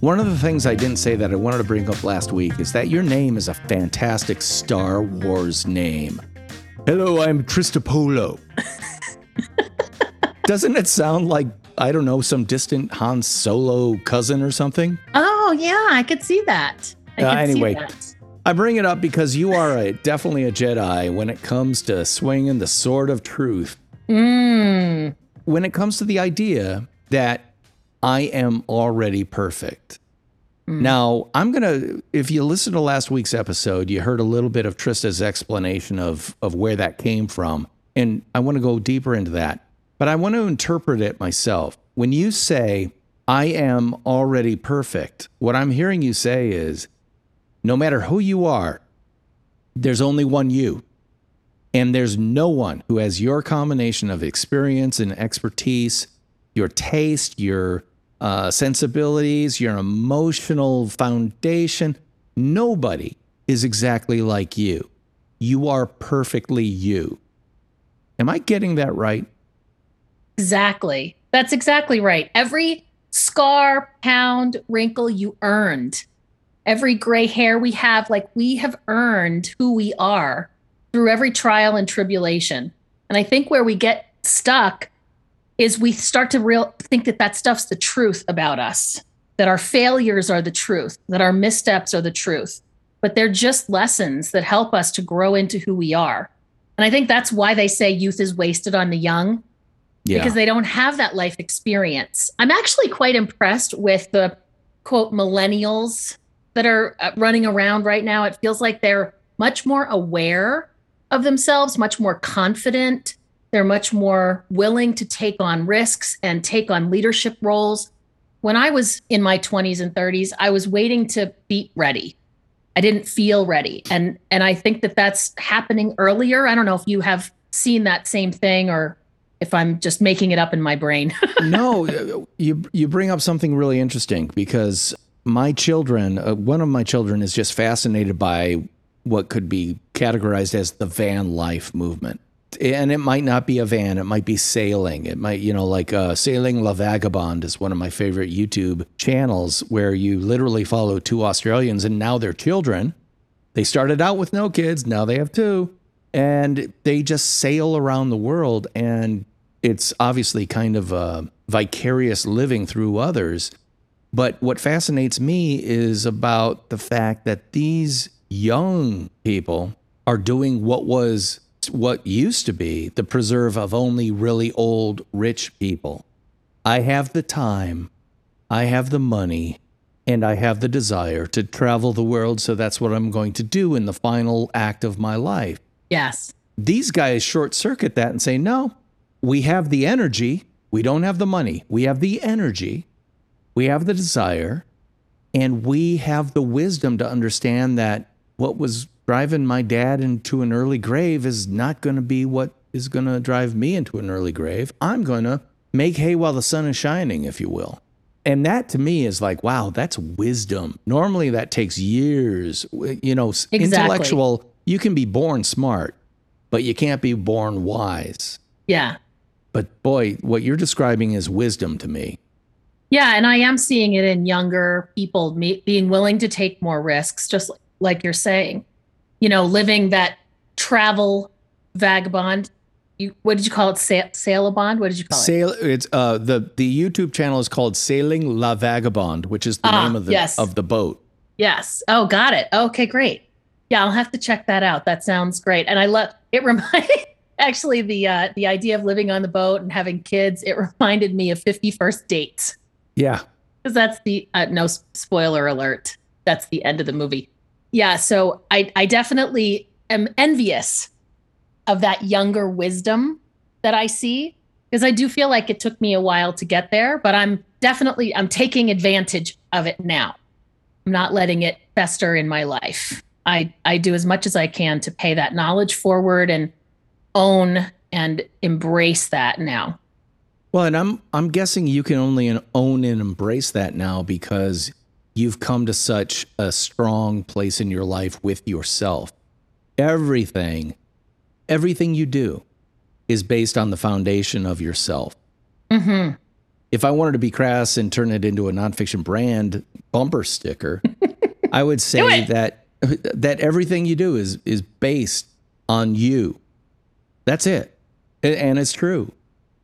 One of the things I didn't say that I wanted to bring up last week is that your name is a fantastic Star Wars name. Hello, I'm Tristopolo. Doesn't it sound like, I don't know, some distant Han Solo cousin or something? Oh, yeah, I could see that. I Uh, could see anyway. that. I bring it up because you are a, definitely a Jedi when it comes to swinging the sword of truth. Mm, When it comes to the idea that I am already perfect. Now, I'm going to, if you listen to last week's episode, you heard a little bit of Trista's explanation of, of where that came from. And I want to go deeper into that. But I want to interpret it myself. When you say, I am already perfect, what I'm hearing you say is, no matter who you are, there's only one you. And there's no one who has your combination of experience and expertise, your taste, your uh, sensibilities, your emotional foundation. Nobody is exactly like you. You are perfectly you. Am I getting that right? exactly. That's exactly right. Every scar, pound, wrinkle you earned, every gray hair we have, like we have earned who we are through every trial and tribulation. And I think where we get stuck is we start to real think that that stuff's the truth about us, that our failures are the truth, that our missteps are the truth, but they're just lessons that help us to grow into who we are. And I think that's why they say youth is wasted on the young because they don't have that life experience. I'm actually quite impressed with the quote millennials that are uh, running around right now. It feels like they're much more aware of themselves, much more confident. They're much more willing to take on risks and take on leadership roles. When I was in my 20s and 30s, I was waiting to be ready. I didn't feel ready. And and I think that that's happening earlier. I don't know if you have seen that same thing or if I'm just making it up in my brain. no, you you bring up something really interesting because my children, uh, one of my children, is just fascinated by what could be categorized as the van life movement. And it might not be a van; it might be sailing. It might, you know, like uh, sailing La Vagabonde is one of my favorite YouTube channels where you literally follow two Australians and now they're children. They started out with no kids, now they have two, and they just sail around the world and it's obviously kind of a vicarious living through others. But what fascinates me is about the fact that these young people are doing what was what used to be the preserve of only really old rich people. I have the time, I have the money, and I have the desire to travel the world, so that's what I'm going to do in the final act of my life yes. these guys short circuit that and say, no, we have the energy. We don't have the money. We have the energy. We have the desire. And we have the wisdom to understand that what was driving my dad into an early grave is not going to be what is going to drive me into an early grave. I'm going to make hay while the sun is shining, if you will. And that to me is like, wow, that's wisdom. Normally that takes years. You know, Exactly. intellectual, you can be born smart, but you can't be born wise. Yeah. But boy, what you're describing is wisdom to me. Yeah. And I am seeing it in younger people me- being willing to take more risks, just like you're saying, you know, living that travel vagabond. You, what did you call it? Sa- sailabond? What did you call it? Sail it's uh the the YouTube channel is called Sailing La Vagabonde, which is the Ah, name of the yes. of the boat. Yes. Oh, got it. Okay, great. Yeah, I'll have to check that out. That sounds great. And I love it. Reminds actually the uh, the idea of living on the boat and having kids. It reminded me of Fifty First Dates Yeah. because that's the uh, no spoiler alert. That's the end of the movie. Yeah. So I I definitely am envious of that younger wisdom that I see because I do feel like it took me a while to get there, but I'm definitely I'm taking advantage of it now. I'm not letting it fester in my life. I I do as much as I can to pay that knowledge forward and own and embrace that now. Well, and I'm I'm guessing you can only own and embrace that now because you've come to such a strong place in your life with yourself. Everything, everything you do is based on the foundation of yourself. hmm if I wanted to be crass and turn it into a nonfiction brand bumper sticker, I would say that that everything you do is is based on you. That's it. And it's true.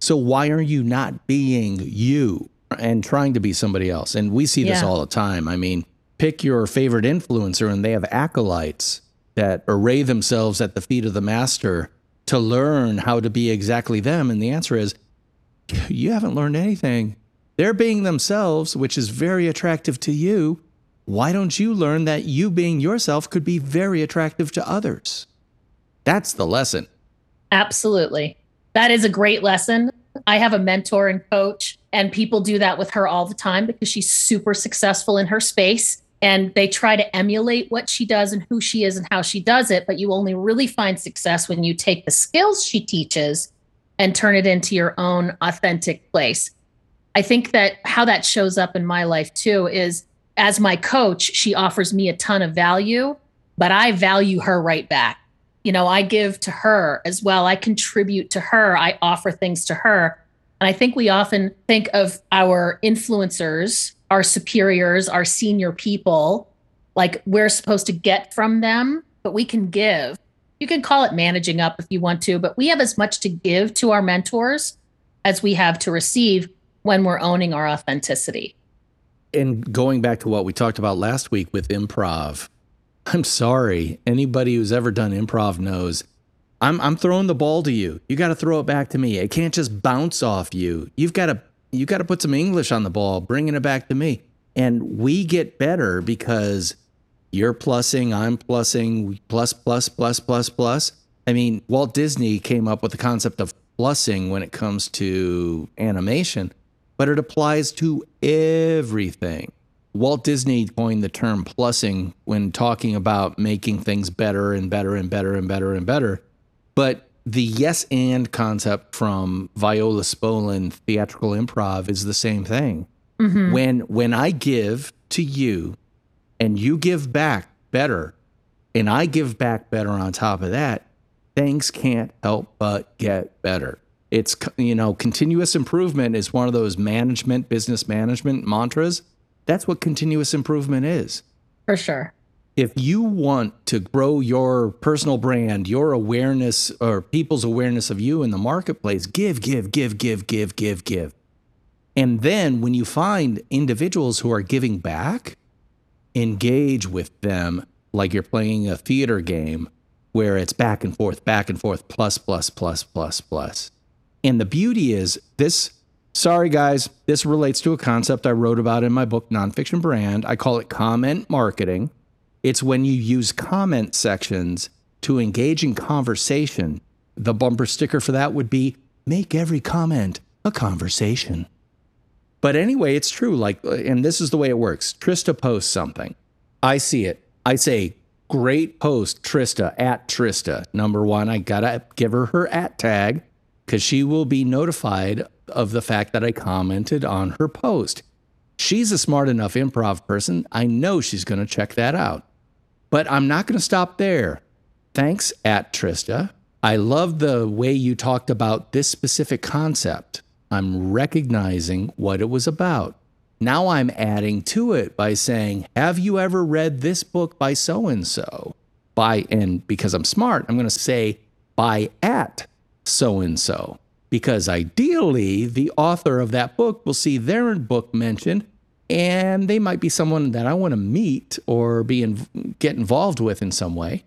So why are you not being you and trying to be somebody else? And we see this Yeah. all the time. I mean, pick your favorite influencer and they have acolytes that array themselves at the feet of the master to learn how to be exactly them. And the answer is you haven't learned anything. They're being themselves, which is very attractive to you. Why don't you learn that you being yourself could be very attractive to others? That's the lesson. Absolutely. That is a great lesson. I have a mentor and coach, and people do that with her all the time because she's super successful in her space. And they try to emulate what she does and who she is and how she does it. But you only really find success when you take the skills she teaches and turn it into your own authentic place. I think that how that shows up in my life too is as my coach, she offers me a ton of value, but I value her right back you know i give to her as well. I contribute to her. I offer things to her. And i think we often think of our influencers our superiors our senior people like we're supposed to get from them but we can give. You can call it managing up if you want to but we have as much to give to our mentors as we have to receive when we're owning our authenticity. And going back to what we talked about last week with improv, I'm sorry. Anybody who's ever done improv knows I'm I'm throwing the ball to you. You got to throw it back to me. It can't just bounce off you. You've got to you got to put some English on the ball, bringing it back to me. And we get better because you're plussing, I'm plussing, plus plus plus plus plus. I mean, Walt Disney came up with the concept of plussing when it comes to animation, but it applies to everything. Walt Disney coined the term plussing when talking about making things better and better and better and better and better. But the yes and concept from Viola Spolin theatrical improv is the same thing. Mm-hmm. When when I give to you and you give back better and I give back better on top of that, things can't help but get better. It's you know, continuous improvement is one of those management business management mantras. That's what continuous improvement is for sure if you want to grow your personal brand, your awareness or people's awareness of you in the marketplace, give, give, give, give, give, give, give. And then when you find individuals who are giving back, engage with them like you're playing a theater game where it's back and forth, back and forth, plus, plus, plus, plus, plus. And the beauty is this. Sorry, guys, this relates to a concept I wrote about in my book, Nonfiction Brand. I call it comment marketing. It's when you use comment sections to engage in conversation. The bumper sticker for that would be make every comment a conversation. But anyway, it's true. Like, uh, and this is the way it works. Trista posts something. I see it. I say, great post, Trista, at Trista. Number one, I gotta give her her at tag because she will be notified of the fact that I commented on her post. She's a smart enough improv person. I know she's going to check that out. But I'm not going to stop there. Thanks, at Trista. I love the way you talked about this specific concept. I'm recognizing what it was about. Now I'm adding to it by saying, Have you ever read this book by so and so? By, and because I'm smart, I'm going to say, by at so and so. Because ideally, the author of that book will see their book mentioned, and they might be someone that I want to meet or be in, get involved with in some way.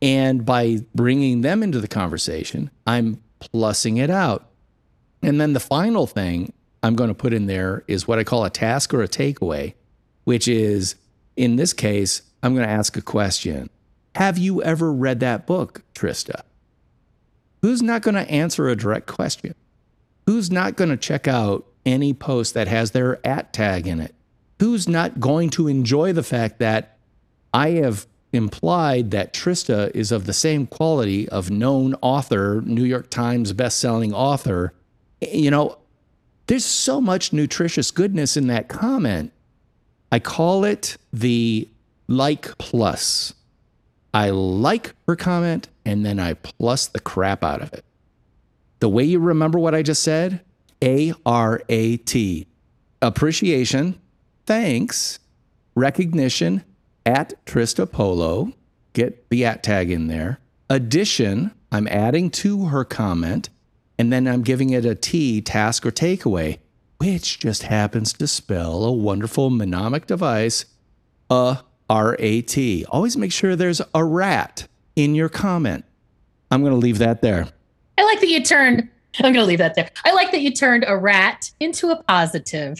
And by bringing them into the conversation, I'm plussing it out. And then the final thing I'm going to put in there is what I call a task or a takeaway, which is in this case, I'm going to ask a question. Have you ever read that book, Trista? Who's not going to answer a direct question? Who's not going to check out any post that has their at tag in it? Who's not going to enjoy the fact that I have implied that Trista is of the same quality of known author, New York Times best-selling author? You know, there's so much nutritious goodness in that comment. I call it the like plus. I like her comment and then I plus the crap out of it. The way you remember what I just said, A R A T. Appreciation, thanks, recognition at Trista Polo. Get the at tag in there. Addition, I'm adding to her comment, and then I'm giving it a T, task or takeaway, which just happens to spell a wonderful mnemonic device, a R A T. Always make sure there's a rat in your comment. I'm going to leave that there. I like that you turned, I'm going to leave that there. I like that you turned a rat into a positive.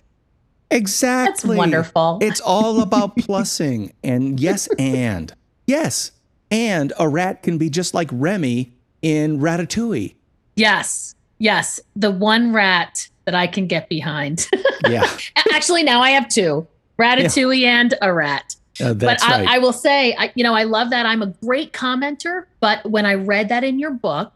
Exactly. That's wonderful. It's all about plussing and yes, and yes, and a rat can be just like Remy in Ratatouille. Yes. Yes. The one rat that I can get behind. Yeah, Actually, now I have two Ratatouille and a rat. Uh, but I, right. I will say, I, you know, I love that. I'm a great commenter, but when I read that in your book,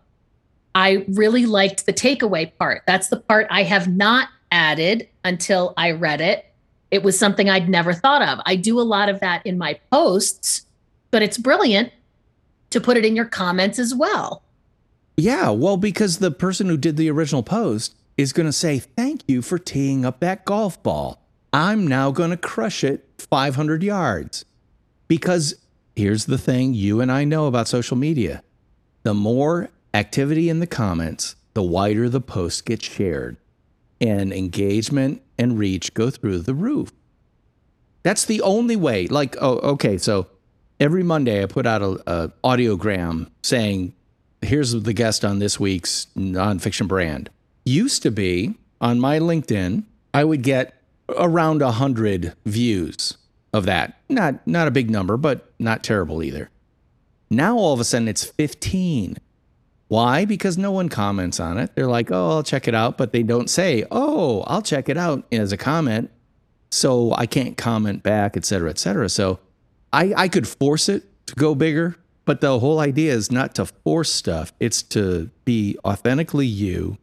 I really liked the takeaway part. That's the part I have not added until I read it. It was something I'd never thought of. I do a lot of that in my posts, but it's brilliant to put it in your comments as well. yeah, well, because the person who did the original post is going to say, "Thank you for teeing up that golf ball. I'm now going to crush it 500 yards." Because here's the thing you and I know about social media: the more activity in the comments, the wider the post gets shared, and engagement and reach go through the roof. That's the only way. Like, oh, okay, so every Monday I put out a, a audiogram saying, "Here's the guest on this week's nonfiction brand." Used to be on my LinkedIn, I would get around a hundred views of that. Not not a big number, but not terrible either. Now all of a sudden it's 15. Why? Because no one comments on it. They're like, oh, I'll check it out, but they don't say, oh, I'll check it out as a comment. So I can't comment back, et cetera, et cetera. So I, I could force it to go bigger, but the whole idea is not to force stuff, it's to be authentically you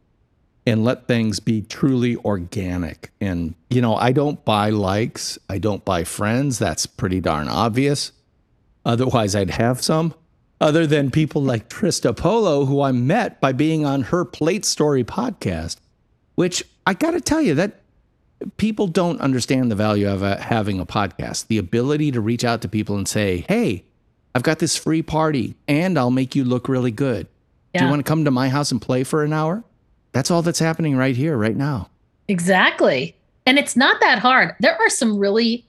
and let things be truly organic. And, you know, I don't buy likes, I don't buy friends. That's pretty darn obvious. Otherwise, I'd have some. Other than people like Trista Polo, who I met by being on her Plate Story podcast, which I got to tell you that people don't understand the value of uh, having a podcast. The ability to reach out to people and say, "Hey, I've got this free party, and I'll make you look really good. Do you want to come to my house and play for an hour?" That's all that's happening right here, right now. Exactly. And it's not that hard. There are some really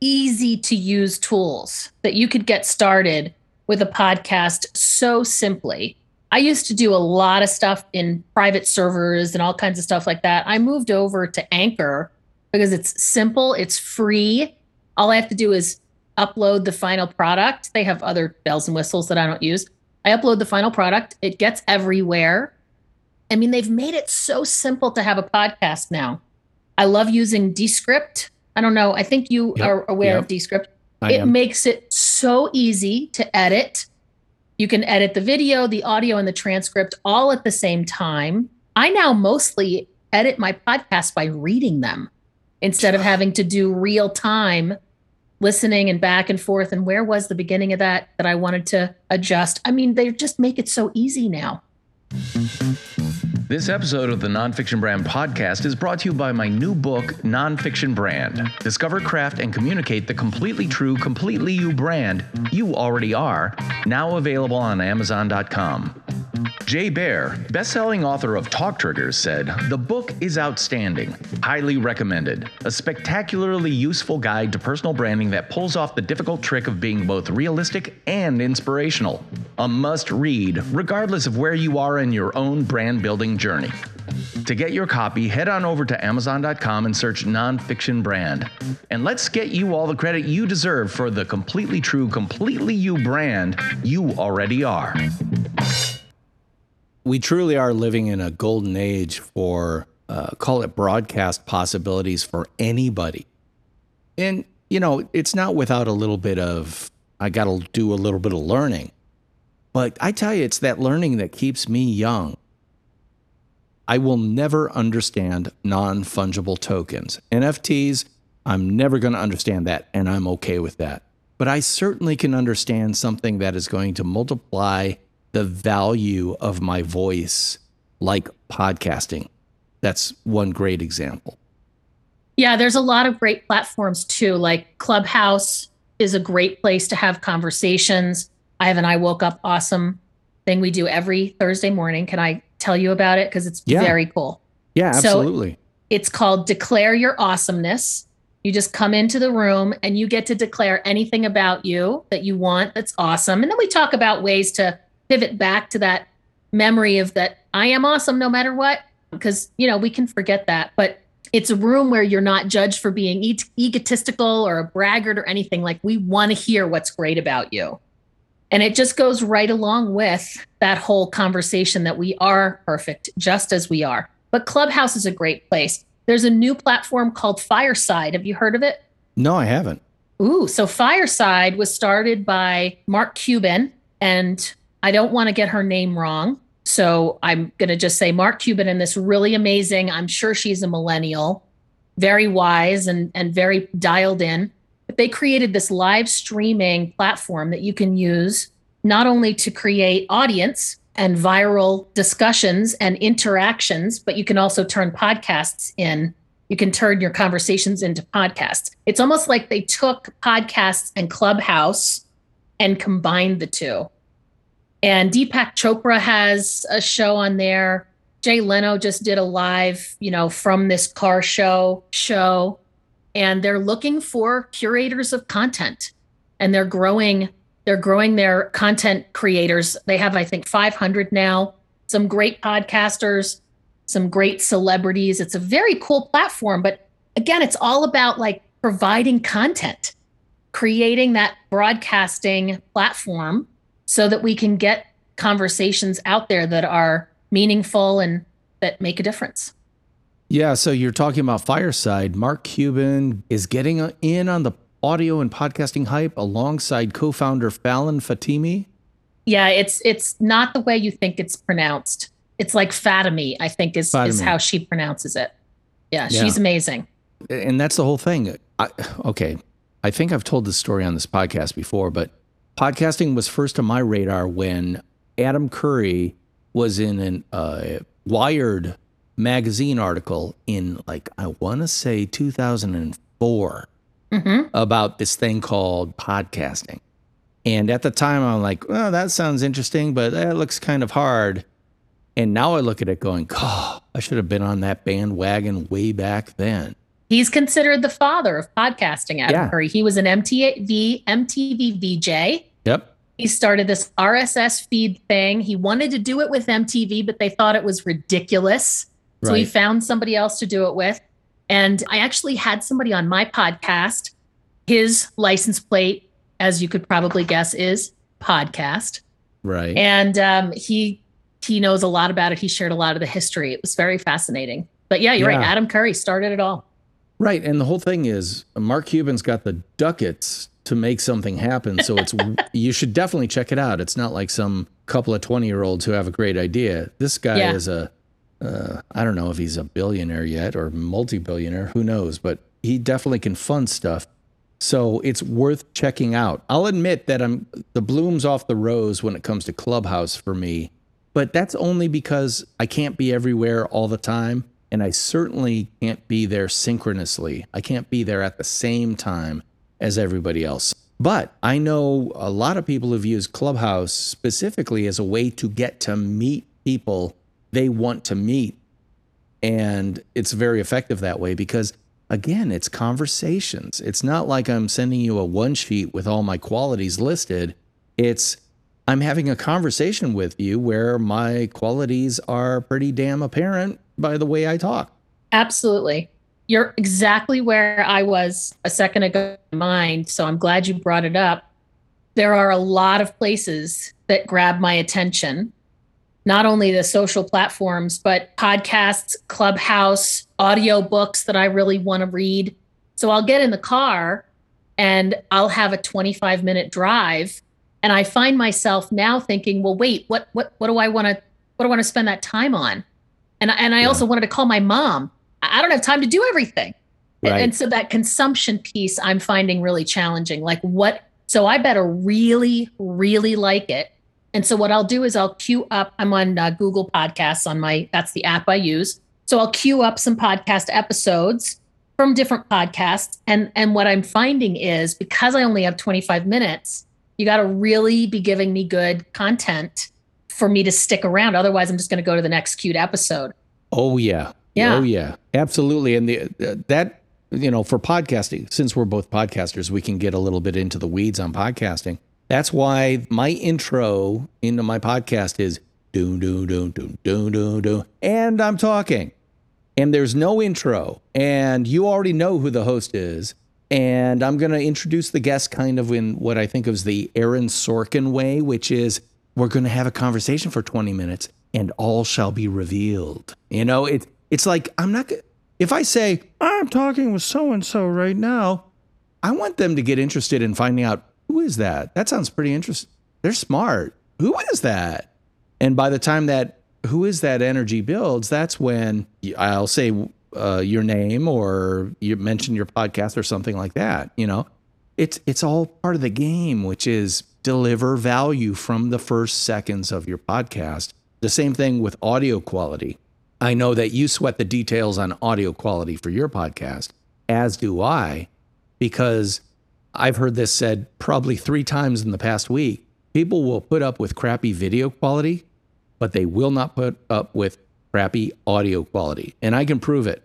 easy to use tools that you could get started with a podcast so simply. I used to do a lot of stuff in private servers and all kinds of stuff like that. I moved over to Anchor because it's simple, it's free. All I have to do is upload the final product. They have other bells and whistles that I don't use. I upload the final product, it gets everywhere. I mean, they've made it so simple to have a podcast now. I love using Descript. I don't know. I think you Yep, are aware yep. of Descript. I it am. makes it so easy to edit. You can edit the video, the audio, and the transcript all at the same time. I now mostly edit my podcast by reading them instead of having to do real time listening and back and forth. And where was the beginning of that that I wanted to adjust? I mean, they just make it so easy now. Mm-hmm. This episode of the Nonfiction Brand podcast is brought to you by my new book, Nonfiction Brand. Discover, craft, and communicate the completely true, completely you brand you already are, now available on Amazon.com. Jay Baer, best-selling author of Talk Triggers, said, "The book is outstanding, highly recommended. A spectacularly useful guide to personal branding that pulls off the difficult trick of being both realistic and inspirational. A must-read, regardless of where you are in your own brand building journey." To get your copy, head on over to Amazon.com and search Nonfiction Brand. And let's get you all the credit you deserve for the completely true, completely you brand you already are. we truly are living in a golden age for uh, call it broadcast possibilities for anybody and you know it's not without a little bit of i gotta do a little bit of learning but i tell you it's that learning that keeps me young i will never understand non-fungible tokens nfts i'm never going to understand that and i'm okay with that but i certainly can understand something that is going to multiply the value of my voice like podcasting that's one great example. Yeah, there's a lot of great platforms too. Like Clubhouse is a great place to have conversations. I have an I woke up awesome thing we do every Thursday morning. Can I tell you about it? Because it's Yeah. very cool. Yeah, So- absolutely. It's called Declare Your Awesomeness. You just come into the room and you get to declare anything about you that you want that's awesome. And then we talk about ways to pivot back to that memory of that I am awesome no matter what. Because, you know, we can forget that. But it's a room where you're not judged for being e- egotistical or a braggart or anything. Like, we want to hear what's great about you. And it just goes right along with that whole conversation that we are perfect just as we are. But Clubhouse is a great place. There's a new platform called Fireside. Have you heard of it? no, I haven't. Ooh, so Fireside was started by Mark Cuban, and I don't want to get her name wrong. So I'm going to just say Mark Cuban and this really amazing, I'm sure she's a millennial, very wise and, and very dialed in. They created this live streaming platform that you can use not only to create audience and viral discussions and interactions, but you can also turn podcasts in you can turn your conversations into podcasts. It's almost like they took podcasts and Clubhouse and combined the two. And Deepak Chopra has a show on there. Jay Leno just did a live, you know, from this car show show. And they're looking for curators of content. And they're growing, they're growing their content creators. They have, I think, 500 now. Some great podcasters, some great celebrities. It's a very cool platform, but again, it's all about like providing content, creating that broadcasting platform so that we can get conversations out there that are meaningful and that make a difference. Yeah, so you're talking about Fireside. Mark Cuban is getting in on the audio and podcasting hype alongside co-founder Falon Fatemi. Yeah, it's it's not the way you think it's pronounced. It's like Fatimi, I think is is how she pronounces it. Yeah, Yeah. she's amazing. and that's the whole thing. I, okay, I think I've told this story on this podcast before, but podcasting was first on my radar when Adam Curry was in an uh, Wired magazine article in like I want to say 2004 hmm about this thing called podcasting. And at the time, I'm like, well, that sounds interesting, but that looks kind of hard. And now I look at it going, oh, I should have been on that bandwagon way back then. He's considered the father of podcasting, Adam Yeah. Curry. He was an MTV MTV VJ. Yep. He started this RSS feed thing. He wanted to do it with MTV, but they thought it was ridiculous. So he Right. found somebody else to do it with. And I actually had somebody on my podcast. His license plate, as you could probably guess, is podcast. Right. And um, he he knows a lot about it. He shared a lot of the history. It was very fascinating. But yeah, you're right. Adam Curry started it all. Right. And the whole thing is Mark Cuban's got the ducats to make something happen. So it's you should definitely check it out. It's not like some couple of 20 year olds who have a great idea. This guy Yeah. is a uh, I don't know if he's a billionaire yet or multi billionaire, who knows, but he definitely can fund stuff. So it's worth checking out. I'll admit that I'm the bloom's off the rose when it comes to Clubhouse for me, but that's only because I can't be everywhere all the time. And I certainly can't be there synchronously. I can't be there at the same time as everybody else. But I know a lot of people have used Clubhouse specifically as a way to get to meet people they want to meet. And it's very effective that way because, again, it's conversations. It's not like I'm sending you a one sheet with all my qualities listed. It's I'm having a conversation with you where my qualities are pretty damn apparent by the way I talk. Absolutely. You're exactly where I was a second ago in mind. So I'm glad you brought it up. There are a lot of places that grab my attention, not only the social platforms, but podcasts, clubhouse, audio books that I really want to read. So I'll get in the car and I'll have a 25 minute drive. And I find myself now thinking, well, wait, what what what do I want to what do I want to spend that time on? And I- and I Yeah. also wanted to call my mom. I I don't have time to do everything. Right. And so that consumption piece I'm finding really challenging. Like what so I better really really like it. And so what I'll do is I'll queue up I'm on uh, Google Podcasts on my that's the app I use. So I'll queue up some podcast episodes from different podcasts. And and what I'm finding is because I only have 25 minutes, you got to really be giving me good content for me to stick around. Otherwise, I'm just going to go to the next queued episode. Oh yeah. Yeah. Oh yeah. Absolutely. And the uh, that you know for podcasting, since we're both podcasters, we can get a little bit into the weeds on podcasting. That's why my intro into my podcast is do do do do do do do, and I'm talking, and there's no intro, and you already know who the host is. And I'm to introduce the guest kind of in what I think of as the Aaron Sorkin way, which is we're to have a conversation for 20 minutes and all shall be revealed. You know, it, it's like, I'm not, if I say, I'm talking with so and so right now, I want them to get interested in finding out who is that? That sounds pretty interesting. They're smart. Who is that? And by the time that who is that energy builds, that's when I'll say uh, your name or you mention your podcast or something like that. You know, it's it's all part of the game, which is deliver value from the first seconds of your podcast. The same thing with audio quality. I know that you sweat the details on audio quality for your podcast, as do I, because I've heard this said probably three times in the past week. People will put up with crappy video quality, but they will not put up with crappy audio quality. And I can prove it.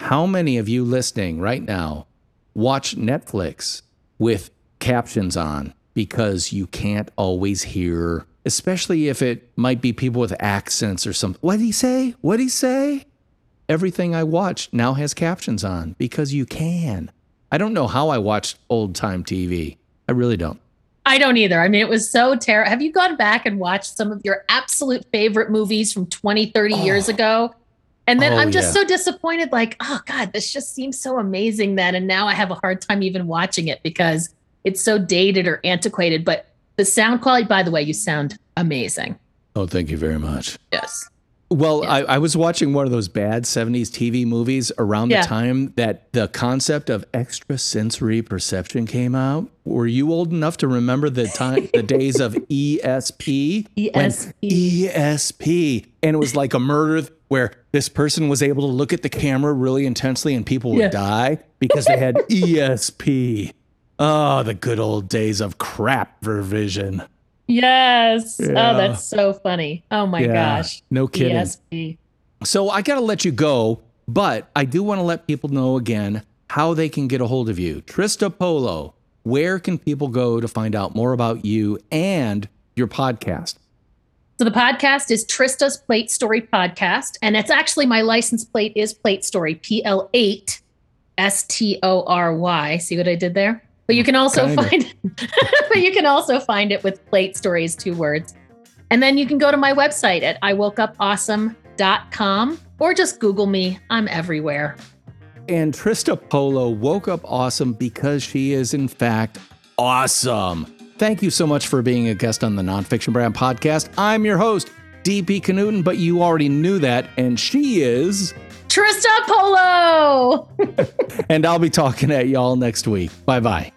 How many of you listening right now watch Netflix with captions on because you can't always hear, especially if it might be people with accents or something? What did he say? What did he say? Everything I watch now has captions on because you can. I don't know how I watched old time TV. I really don't. I don't either. I mean, it was so terrible. Have you gone back and watched some of your absolute favorite movies from 20, 30 years ago? And then Oh, I'm just yeah. so disappointed, like, oh God, this just seems so amazing then. And now I have a hard time even watching it because it's so dated or antiquated. But the sound quality, by the way, you sound amazing. Oh, thank you very much. Yes. Well, I, I was watching one of those bad 70s TV movies around Yeah. the time that the concept of extrasensory perception came out. Were you old enough to remember the time, the days of ESP? ESP. ESP. And it was like a murder where this person was able to look at the camera really intensely and people would Yeah. die because they had ESP. Oh, the good old days of crap vision. Yes. Oh, yeah. Oh, that's so funny. Oh my Yeah, gosh. no kidding. ESP. So I got to let you go, but I do want to let people know again how they can get a hold of you. Trista Polo, where can people go to find out more about you and your podcast? So the podcast is Trista's Plate Story Podcast, and it's actually my license plate is Plate Story PL8 S T O R Y. See what I did there? But you can also Kinda. find but you can also find it with Plate Stories two words. And then you can go to my website at iwokeupawesome.com or just Google me. I'm everywhere. And Trista Polo woke up awesome because she is, in fact, awesome. Thank you so much for being a guest on the Nonfiction Brand podcast. I'm your host, DP Knudten, but you already knew that, and she is. Trista Polo. And I'll be talking at y'all next week. Bye bye.